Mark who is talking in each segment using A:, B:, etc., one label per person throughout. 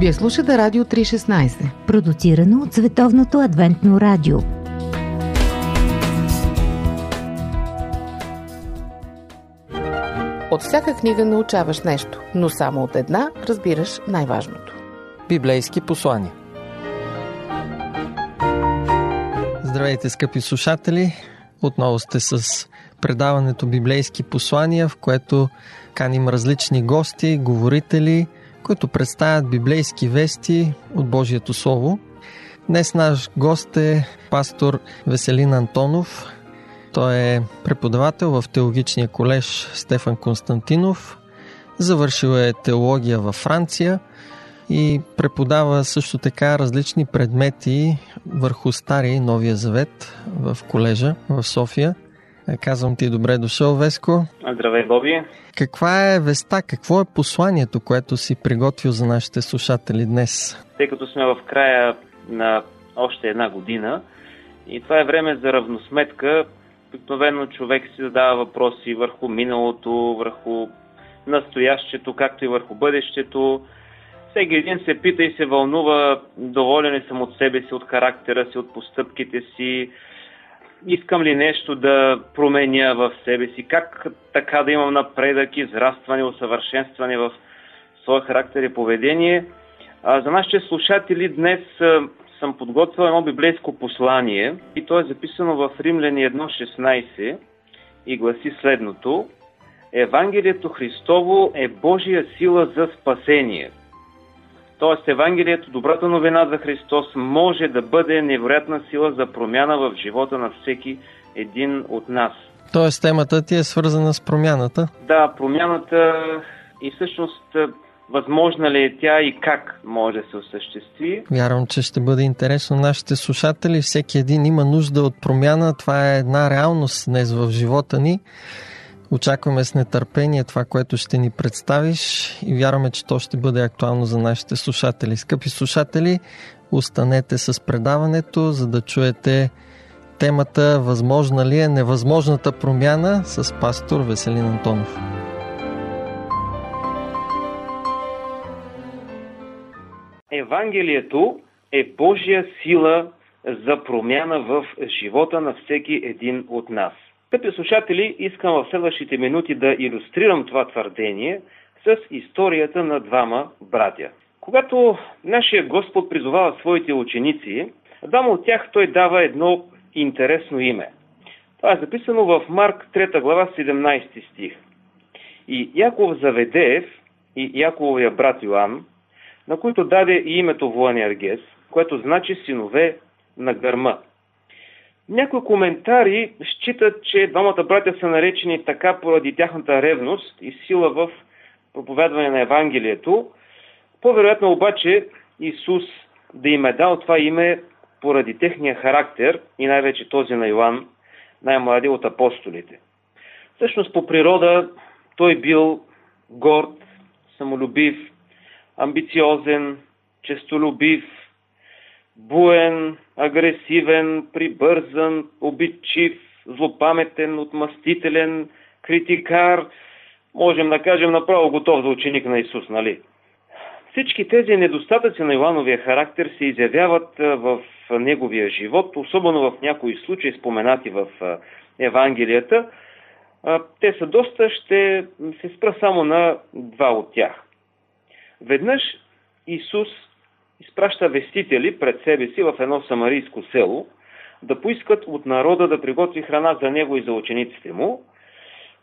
A: Вие слушате Радио 316,
B: продуцирано от Световното адвентно радио.
A: От всяка книга научаваш нещо, но само от една разбираш най-важното.
C: Библейски послания. Здравейте, скъпи слушатели! Отново сте с предаването Библейски послания, в което каним различни гости, говорители, които представят библейски вести от Божието Слово. Днес наш гост е пастор Веселин Антонов. Той е преподавател в теологичния колеж Стефан Константинов. Завършил е теология във Франция и преподава също така различни предмети върху Стария и Новия Завет в колежа в София – казвам ти добре дошъл, Веско.
D: Здравей, Боби.
C: Каква е веста, какво е посланието, което си приготвил за нашите слушатели днес?
D: Тъй като сме в края на още една година и това е време за равносметка, обикновено човек си задава въпроси върху миналото, върху настоящето, както и върху бъдещето. Всеки един се пита и се вълнува, доволен ли съм от себе си, от характера си, от постъпките си, искам ли нещо да променя в себе си, как така да имам напредък, израстване, усъвършенстване в своя характер и поведение. А, за нашите слушатели днес а, съм подготвил едно библейско послание и то е записано в Римляни 1.16 и гласи следното. Евангелието Христово е Божия сила за спасение – Тоест Евангелието, добрата новина за Христос може да бъде невероятна сила за промяна в живота на всеки един от нас.
C: Тоест темата ти е свързана с промяната?
D: Да, промяната и всъщност е, възможна ли е тя и как може да се осъществи.
C: Вярвам, че ще бъде интересно нашите слушатели. Всеки един има нужда от промяна. Това е една реалност днес в живота ни. Очакваме с нетърпение това, което ще ни представиш и вярваме, че то ще бъде актуално за нашите слушатели. Скъпи слушатели, останете с предаването, за да чуете темата Възможна ли е невъзможната промяна с пастор Веселин Антонов.
D: Евангелието е Божия сила за промяна в живота на всеки един от нас. Като слушатели, искам в следващите минути да иллюстрирам това твърдение с историята на двама братя. Когато нашия Господ призовава своите ученици, двама от тях той дава едно интересно име. Това е записано в Марк 3 глава 17 стих. И Яков Заведеев и Яковия брат Йоанн, на които даде и името Вуанергес, което значи синове на гърма. Някои коментари считат, че двамата братя са наречени така поради тяхната ревност и сила в проповядване на Евангелието. По-вероятно обаче Исус да им е дал това име поради техния характер и най-вече този на Йоанн, най-млади от апостолите. Всъщност по природа той бил горд, самолюбив, амбициозен, честолюбив, буен, агресивен, прибързан, обидчив, злопаметен, отмъстителен, критикар, можем да кажем направо готов за ученик на Исус, нали? Всички тези недостатъци на Ивановия характер се изявяват в неговия живот, особено в някои случаи споменати в Евангелията. Те са доста, ще се спра само на два от тях. Веднъж Исус изпраща вестители пред себе си в едно самарийско село да поискат от народа да приготви храна за него и за учениците му.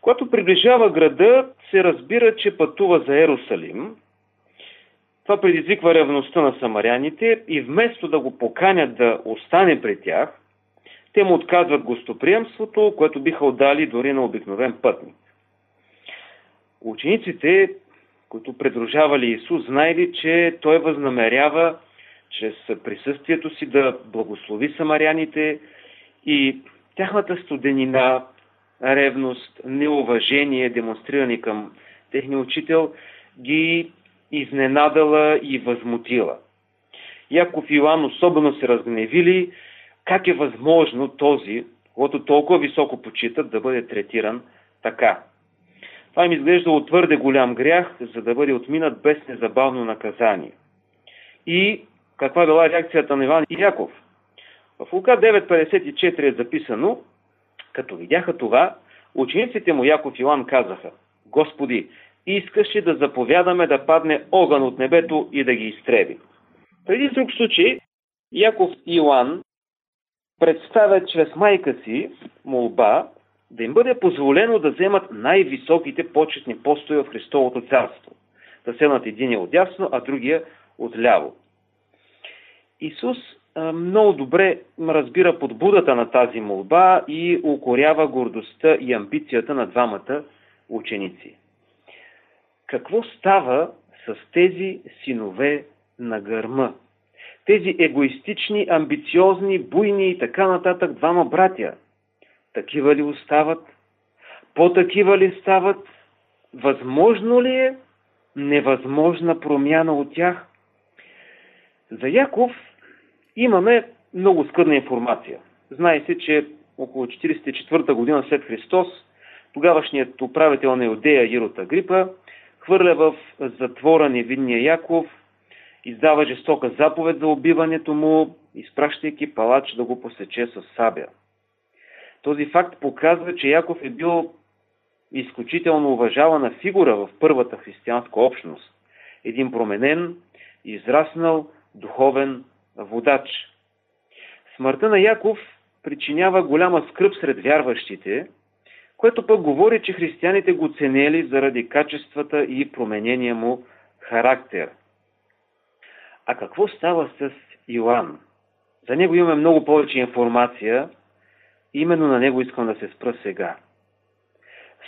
D: Когато приближава града, се разбира, че пътува за Ерусалим. Това предизвиква ревността на самаряните и вместо да го поканят да остане при тях, те му отказват гостоприемството, което биха отдали дори на обикновен пътник. Учениците които придружавали Исус, знаели, че Той възнамерява чрез присъствието си да благослови самаряните и тяхната студенина, ревност, неуважение, демонстрирани към техния учител, ги изненадала и възмутила. Яков и Иоанн особено се разгневили как е възможно този, който толкова високо почитат, да бъде третиран така. Това им изглеждало твърде голям грях, за да бъде отминат без незабавно наказание. и каква била реакцията на Иван и Яков. В Лука 9.54 е записано, като видяха това, учениците му Яков и Иван казаха, Господи, искаш ли да заповядаме да падне огън от небето и да ги изтреби? Преди друг случай, Яков и Иоанн представят чрез майка си молба да им бъде позволено да вземат най-високите почетни постове в Христовото царство. Да седнат единия отясно, а другия отляво. Исус много добре разбира подбудата на тази молба и укорява гордостта и амбицията на двамата ученици. Какво става с тези синове на гърма? Тези егоистични, амбициозни, буйни и така нататък двама братя. Такива ли остават? По-такива ли стават? Възможно ли е невъзможна промяна от тях? За Яков имаме много скъдна информация. Знае се, че около 44 година след Христос, тогавашният управител на Иудея Ирота Грипа хвърля в затвора невинния Яков, издава жестока заповед за убиването му, изпращайки палач да го посече с сабя. Този факт показва, че Яков е бил изключително уважавана фигура в първата християнска общност. Един променен, израснал, духовен водач. Смъртта на Яков причинява голяма скръп сред вярващите, което пък говори, че християните го ценели заради качествата и променения му характер. А какво става с Йоанн? За него имаме много повече информация, именно на него искам да се спра сега.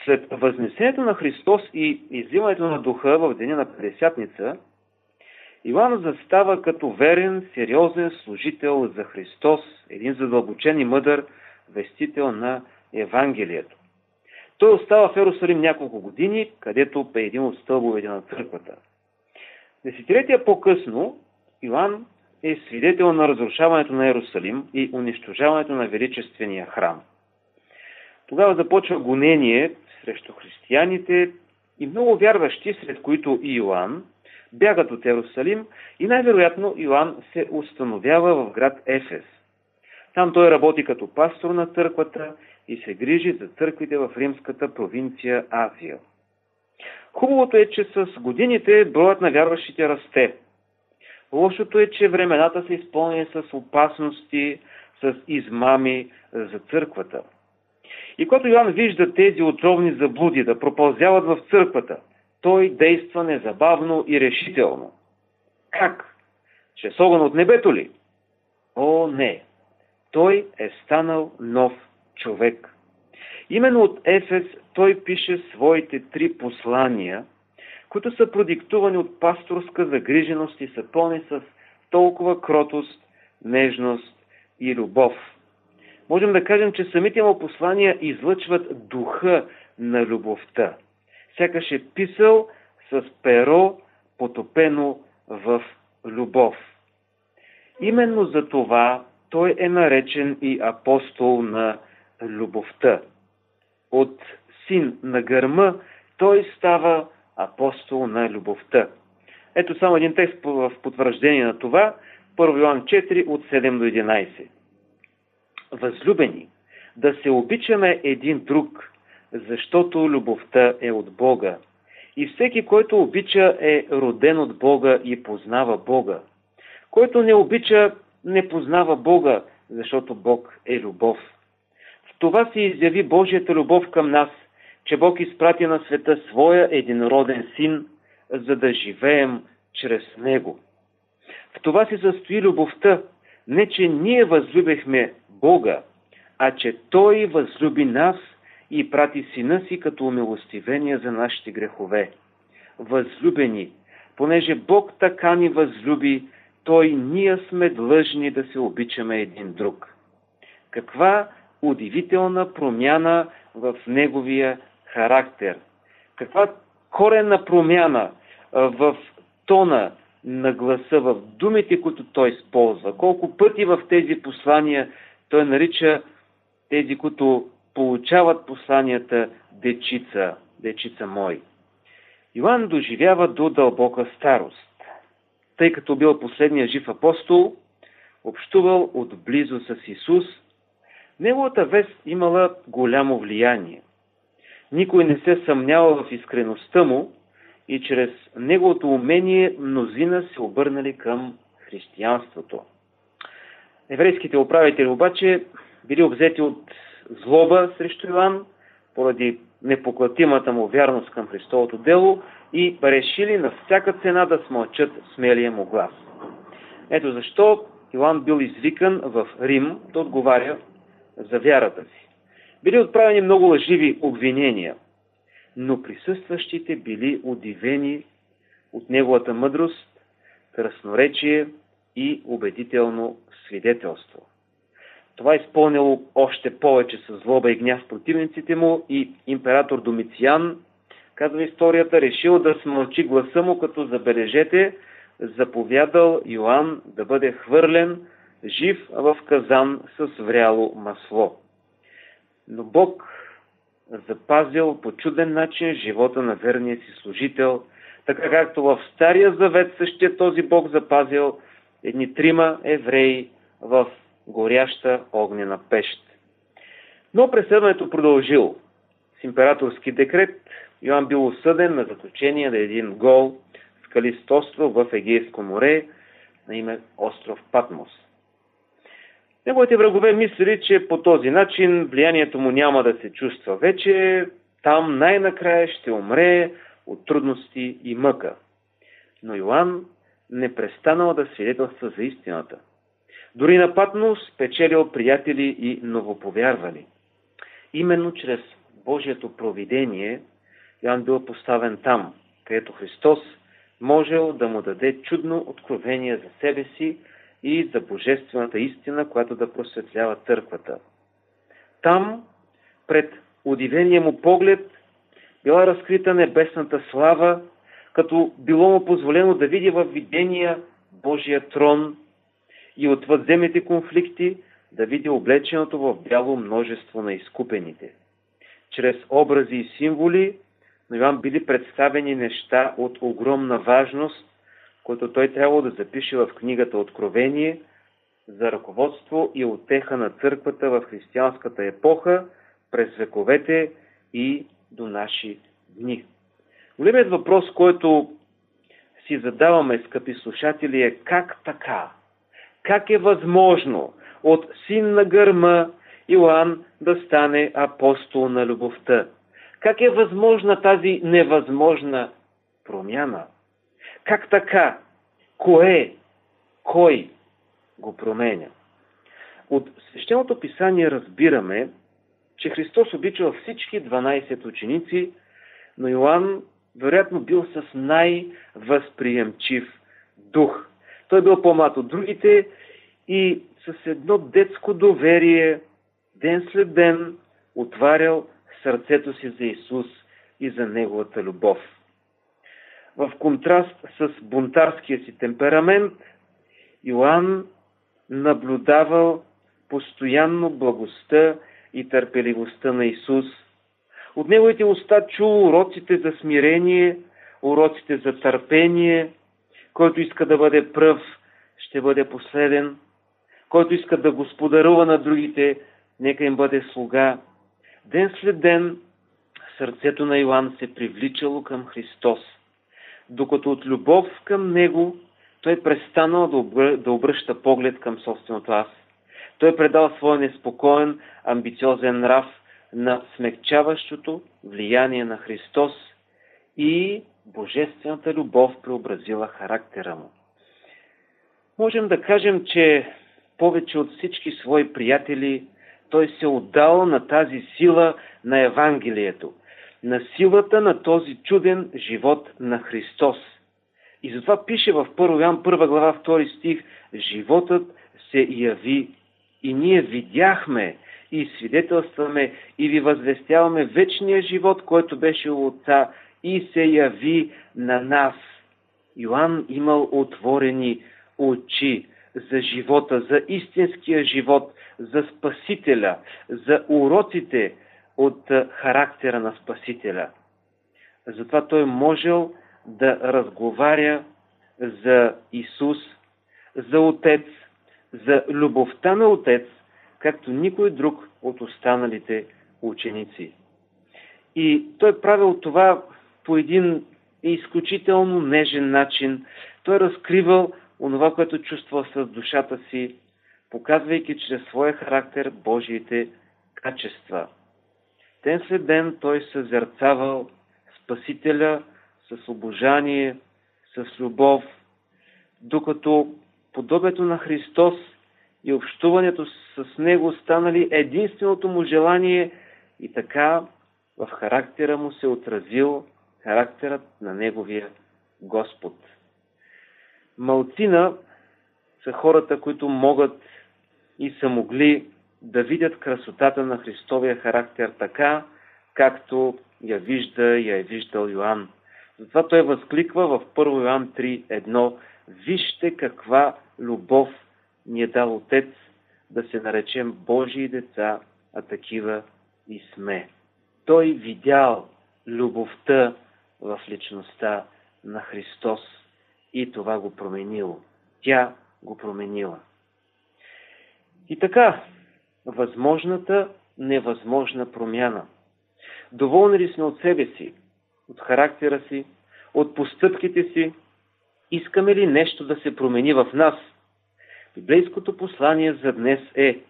D: След възнесението на Христос и изливането на духа в деня на Петдесятница, Иоанн застава като верен, сериозен служител за Христос, един задълбочен и мъдър вестител на Евангелието. Той остава в Ерусалим няколко години, където е един от стълбовете на църквата. Десетилетия по-късно Иоанн е свидетел на разрушаването на Ерусалим и унищожаването на величествения храм. Тогава започва гонение срещу християните и много вярващи, сред които и Иоанн, бягат от Ерусалим и най-вероятно Йоанн се установява в град Ефес. Там той работи като пастор на църквата и се грижи за църквите в римската провинция Азия. Хубавото е, че с годините броят на вярващите расте. Лошото е, че времената са изпълнени с опасности, с измами за църквата. И когато Йоанн вижда тези отровни заблуди да пропълзяват в църквата, той действа незабавно и решително. Как? Чрез огън от небето ли? О, не! Той е станал нов човек. Именно от Ефес той пише своите три послания, които са продиктувани от пасторска загриженост и са пълни с толкова кротост, нежност и любов. Можем да кажем, че самите му послания излъчват духа на любовта сякаш е писал с перо, потопено в любов. Именно за това той е наречен и апостол на любовта. От син на гърма той става апостол на любовта. Ето само един текст в потвърждение на това. 1 Йоан 4 от 7 до 11. Възлюбени, да се обичаме един друг, защото любовта е от Бога. И всеки, който обича, е роден от Бога и познава Бога. Който не обича, не познава Бога, защото Бог е любов. В това се изяви Божията любов към нас, че Бог изпрати на света своя единороден син, за да живеем чрез Него. В това се състои любовта, не че ние възлюбихме Бога, а че Той възлюби нас – и прати сина си като умилостивение за нашите грехове. Възлюбени, понеже Бог така ни възлюби, той ние сме длъжни да се обичаме един друг. Каква удивителна промяна в неговия характер. Каква корена промяна в тона на гласа, в думите, които той използва. Колко пъти в тези послания той нарича тези, които получават посланията дечица, дечица мой. Йоанн доживява до дълбока старост. тъй като бил последния жив апостол, общувал отблизо с Исус, неговата вест имала голямо влияние. Никой не се съмнява в искреността му и чрез неговото умение мнозина се обърнали към християнството. Еврейските управители обаче били обзети от злоба срещу Йоанн, поради непоклатимата му вярност към Христовото дело и решили на всяка цена да смълчат смелия му глас. Ето защо Йоанн бил извикан в Рим да отговаря за вярата си. Били отправени много лъжливи обвинения, но присъстващите били удивени от неговата мъдрост, красноречие и убедително свидетелство. Това изпълнило още повече с злоба и гняв противниците му и император Домициан, казва историята, решил да смълчи гласа му, като забележете, заповядал Йоанн да бъде хвърлен жив в казан с вряло масло. Но Бог запазил по чуден начин живота на верния си служител, така както в Стария Завет същия този Бог запазил едни трима евреи в горяща огнена пещ. Но преследването продължило. С императорски декрет Йоан бил осъден на заточение на един гол скалист остров в Егейско море на име остров Патмос. Неговите врагове мислили, че по този начин влиянието му няма да се чувства вече, там най-накрая ще умре от трудности и мъка. Но Йоанн не престанал да свидетелства за истината. Дори на Патмос спечелил приятели и новоповярвали. Именно чрез Божието провидение Йоанн бил поставен там, където Христос можел да му даде чудно откровение за себе си и за божествената истина, която да просветлява църквата. Там, пред удивения му поглед, била разкрита небесната слава, като било му позволено да види във видения Божия трон и от въдземните конфликти да види облеченото в бяло множество на изкупените. Чрез образи и символи на Йоан били представени неща от огромна важност, които той трябвало да запише в книгата Откровение за ръководство и отеха на църквата в християнската епоха през вековете и до наши дни. Големият въпрос, който си задаваме, скъпи слушатели, е как така? Как е възможно от син на гърма Иоанн да стане апостол на любовта? Как е възможна тази невъзможна промяна? Как така? Кое? Кой го променя? От свещеното писание разбираме, че Христос обичал всички 12 ученици, но Йоанн вероятно бил с най-възприемчив дух. Той бил по-млад от другите и с едно детско доверие, ден след ден, отварял сърцето си за Исус и за Неговата любов. В контраст с бунтарския си темперамент, Йоанн наблюдавал постоянно благостта и търпеливостта на Исус. От неговите уста чул уроците за смирение, уроците за търпение, който иска да бъде пръв, ще бъде последен, който иска да господарува на другите, нека им бъде слуга. Ден след ден сърцето на Йоанн се привличало към Христос, докато от любов към Него той престанал да обръща поглед към собственото аз. Той предал своя неспокоен, амбициозен нрав на смягчаващото влияние на Христос и божествената любов преобразила характера му. Можем да кажем, че повече от всички свои приятели той се отдал на тази сила на Евангелието, на силата на този чуден живот на Христос. И затова пише в 1 Ян 1 глава 2 стих Животът се яви и ние видяхме и свидетелстваме и ви възвестяваме вечния живот, който беше у Отца и се яви на нас. Йоанн имал отворени очи за живота, за истинския живот, за Спасителя, за уроците от характера на Спасителя. Затова той можел да разговаря за Исус, за Отец, за любовта на Отец, както никой друг от останалите ученици. И той правил това по един изключително нежен начин. Той разкривал онова, което чувствал с душата си, показвайки чрез своя характер Божиите качества. Ден след ден той съзерцавал Спасителя с обожание, с любов, докато подобието на Христос и общуването с Него станали единственото му желание и така в характера му се отразил характерът на Неговия Господ. Малцина са хората, които могат и са могли да видят красотата на Христовия характер така, както я вижда и я е виждал Йоанн. Затова той възкликва в 1 Йоанн 3.1 Вижте каква любов ни е дал Отец да се наречем Божии деца, а такива и сме. Той видял любовта в личността на Христос и това го променило. Тя го променила. И така, възможната невъзможна промяна. Доволни ли сме от себе си, от характера си, от постъпките си? Искаме ли нещо да се промени в нас? Библейското послание за днес е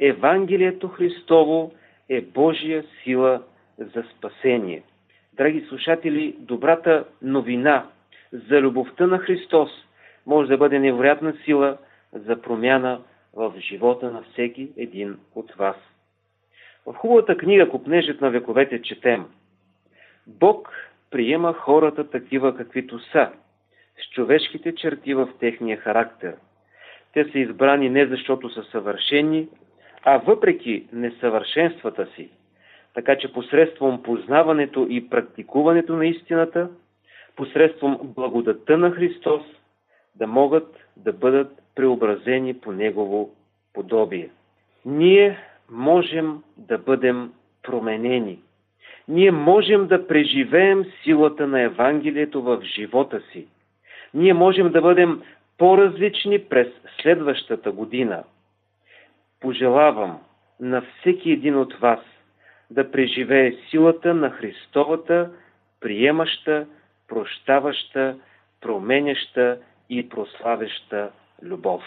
D: Евангелието Христово е Божия сила за спасение. Драги слушатели, добрата новина за любовта на Христос може да бъде невероятна сила за промяна в живота на всеки един от вас. В хубавата книга Купнежът на вековете четем Бог приема хората такива каквито са, с човешките черти в техния характер. Те са избрани не защото са съвършени, а въпреки несъвършенствата си, така че посредством познаването и практикуването на истината, посредством благодата на Христос, да могат да бъдат преобразени по Негово подобие. Ние можем да бъдем променени. Ние можем да преживеем силата на Евангелието в живота си. Ние можем да бъдем по-различни през следващата година. Пожелавам на всеки един от вас да преживее силата на Христовата, приемаща, прощаваща, променяща и прославяща любов.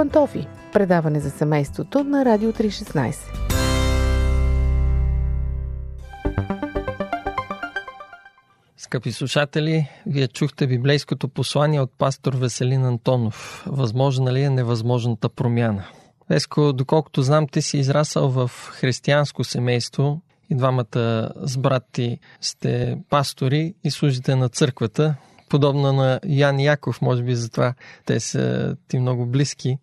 A: Пантофи. Предаване за семейството на Радио 316.
C: Скъпи слушатели, вие чухте библейското послание от пастор Веселин Антонов. Възможна ли е невъзможната промяна? Веско, доколкото знам, ти си израсъл в християнско семейство и двамата с брат ти сте пастори и служите на църквата, подобно на Ян Яков, може би затова те са ти много близки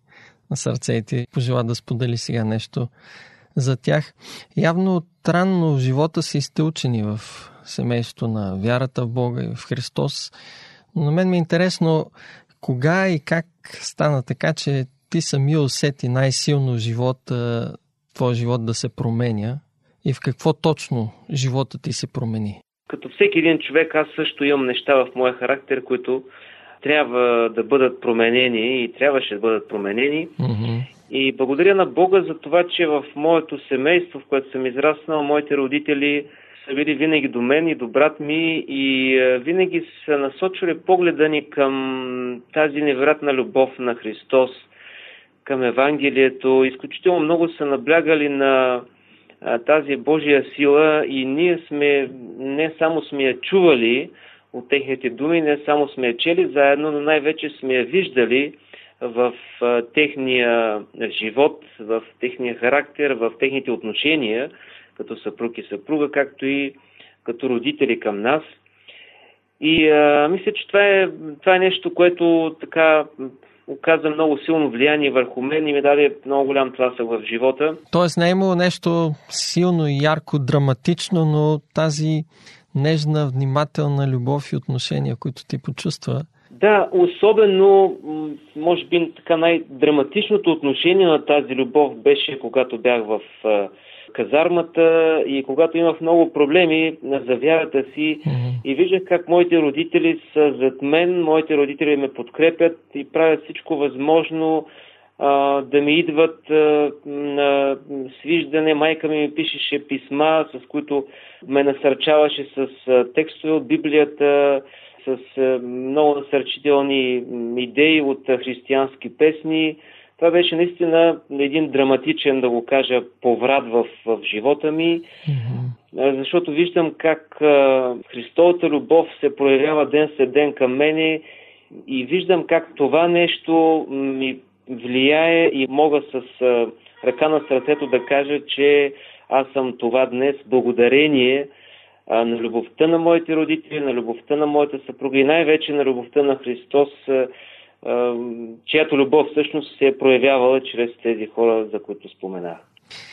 C: на сърце и ти пожела да сподели сега нещо за тях. Явно странно в живота си сте учени в семейството на вярата в Бога и в Христос. Но на мен ми е интересно кога и как стана така, че ти самия усети най-силно живота, твой живот да се променя и в какво точно живота ти се промени?
D: Като всеки един човек, аз също имам неща в моя характер, които трябва да бъдат променени и трябваше да бъдат променени. Mm-hmm. И благодаря на Бога за това, че в моето семейство, в което съм израснал, моите родители са били винаги до мен и до брат ми и е, винаги са насочвали погледа ни към тази невероятна любов на Христос, към Евангелието. Изключително много са наблягали на тази Божия сила и ние сме, не само сме я чували от техните думи, не само сме я чели заедно, но най-вече сме я виждали в техния живот, в техния характер, в техните отношения като съпруг и съпруга, както и като родители към нас. И а, мисля, че това е, това е нещо, което така оказа много силно влияние върху мен и ми даде много голям тласък в живота.
C: Тоест не е имало нещо силно и ярко, драматично, но тази нежна, внимателна любов и отношения, които ти почувства.
D: Да, особено, може би така най-драматичното отношение на тази любов беше, когато бях в казармата и когато имах много проблеми за вярата си mm-hmm. и виждах как моите родители са зад мен, моите родители ме подкрепят и правят всичко възможно а, да ми идват а, на свиждане. Майка ми ми пишеше писма, с които ме насърчаваше с а, текстове от Библията, с а, много насърчителни идеи от а, християнски песни. Това беше наистина един драматичен, да го кажа, поврат в, в живота ми, mm-hmm. защото виждам как Христовата любов се проявява ден след ден към мене и виждам как това нещо ми влияе и мога с ръка на сърцето да кажа, че аз съм това днес благодарение на любовта на моите родители, на любовта на моята съпруга и най-вече на любовта на Христос, чиято любов всъщност се е проявявала чрез тези хора, за които споменах.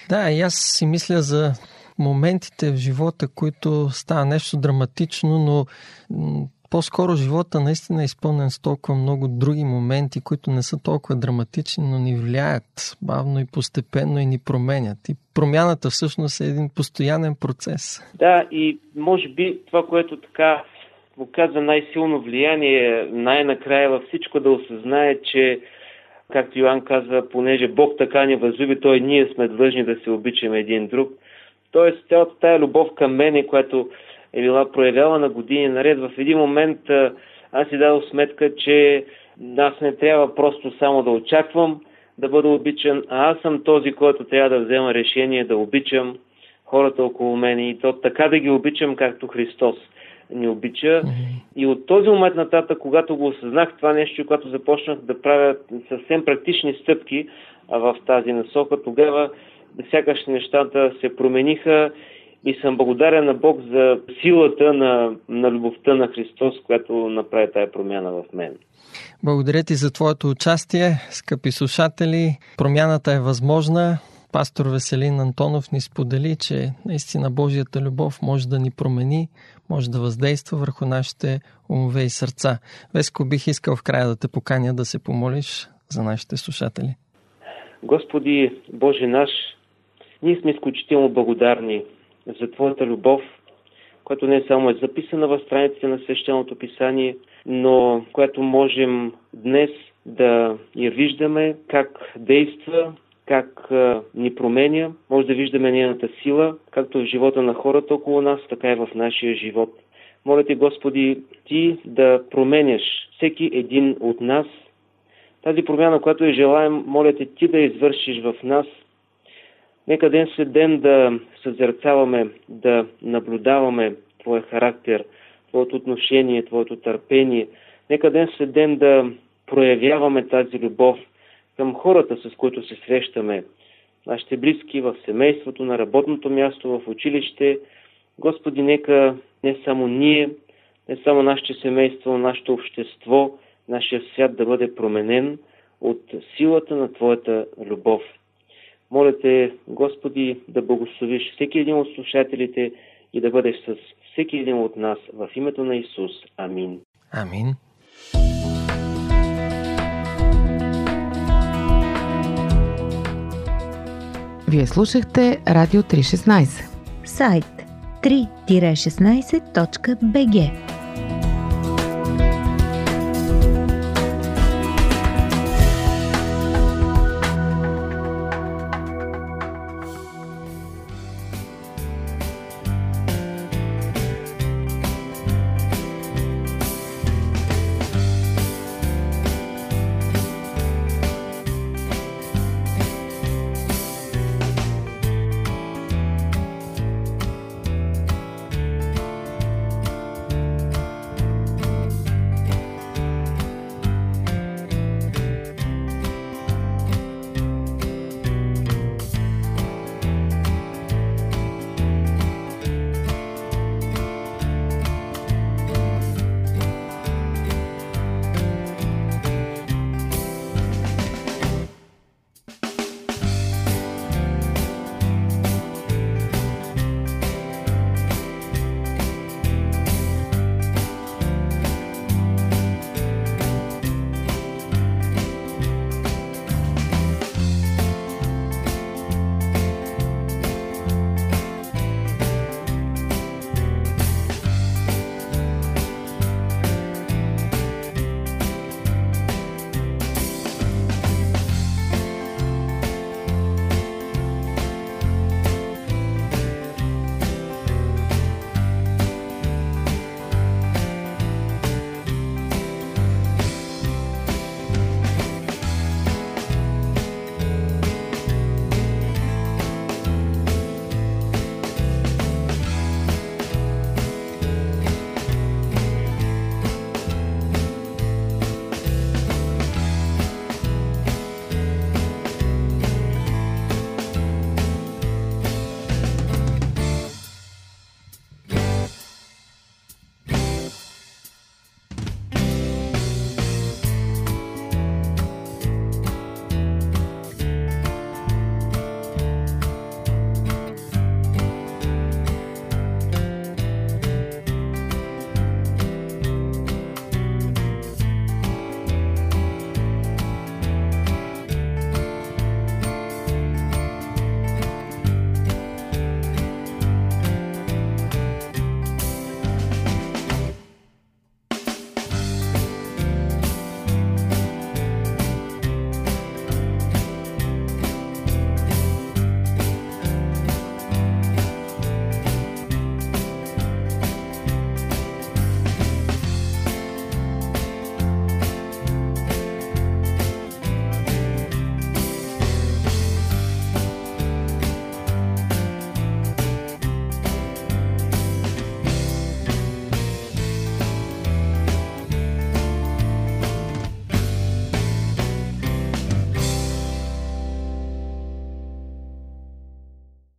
C: Да, и аз си мисля за моментите в живота, които става нещо драматично, но по-скоро живота наистина е изпълнен с толкова много други моменти, които не са толкова драматични, но ни влияят бавно и постепенно и ни променят. И промяната всъщност е един постоянен процес.
D: Да, и може би това, което така оказа най-силно влияние най-накрая във всичко да осъзнае, че както Йоан казва, понеже Бог така ни възлюби, той ние сме длъжни да се обичаме един друг. Тоест, цялата тая любов към мене, която е била проявявана години наред, в един момент аз си дадох сметка, че аз не трябва просто само да очаквам да бъда обичан, а аз съм този, който трябва да взема решение да обичам хората около мен и то така да ги обичам, както Христос ни обича. И от този момент нататък, когато го осъзнах това нещо, когато започнах да правя съвсем практични стъпки в тази насока, тогава сякаш нещата се промениха и съм благодарен на Бог за силата на, на любовта на Христос, която направи тая промяна в мен.
C: Благодаря ти за твоето участие, скъпи слушатели. Промяната е възможна. Пастор Веселин Антонов ни сподели, че наистина Божията любов може да ни промени, може да въздейства върху нашите умове и сърца. Веско, бих искал в края да те поканя да се помолиш за нашите слушатели.
D: Господи Боже наш, ние сме изключително благодарни за Твоята любов, която не само е записана в страниците на Свещеното писание, но която можем днес да я виждаме как действа, как ни променя. Може да виждаме нейната сила, както в живота на хората около нас, така и в нашия живот. Моля ти, Господи, ти да променяш всеки един от нас. Тази промяна, която е желаем, моля те ти да извършиш в нас, Нека ден след ден да съзерцаваме, да наблюдаваме Твоя характер, Твоето отношение, Твоето търпение. Нека ден след ден да проявяваме тази любов към хората, с които се срещаме, нашите близки в семейството, на работното място, в училище. Господи, нека не само ние, не само нашето семейство, нашето общество, нашия свят да бъде променен от силата на Твоята любов. Моля те, Господи, да благословиш всеки един от слушателите и да бъдеш с всеки един от нас в името на Исус. Амин.
C: Амин.
A: Вие слушахте Радио 316.
B: Сайт 3-16.bg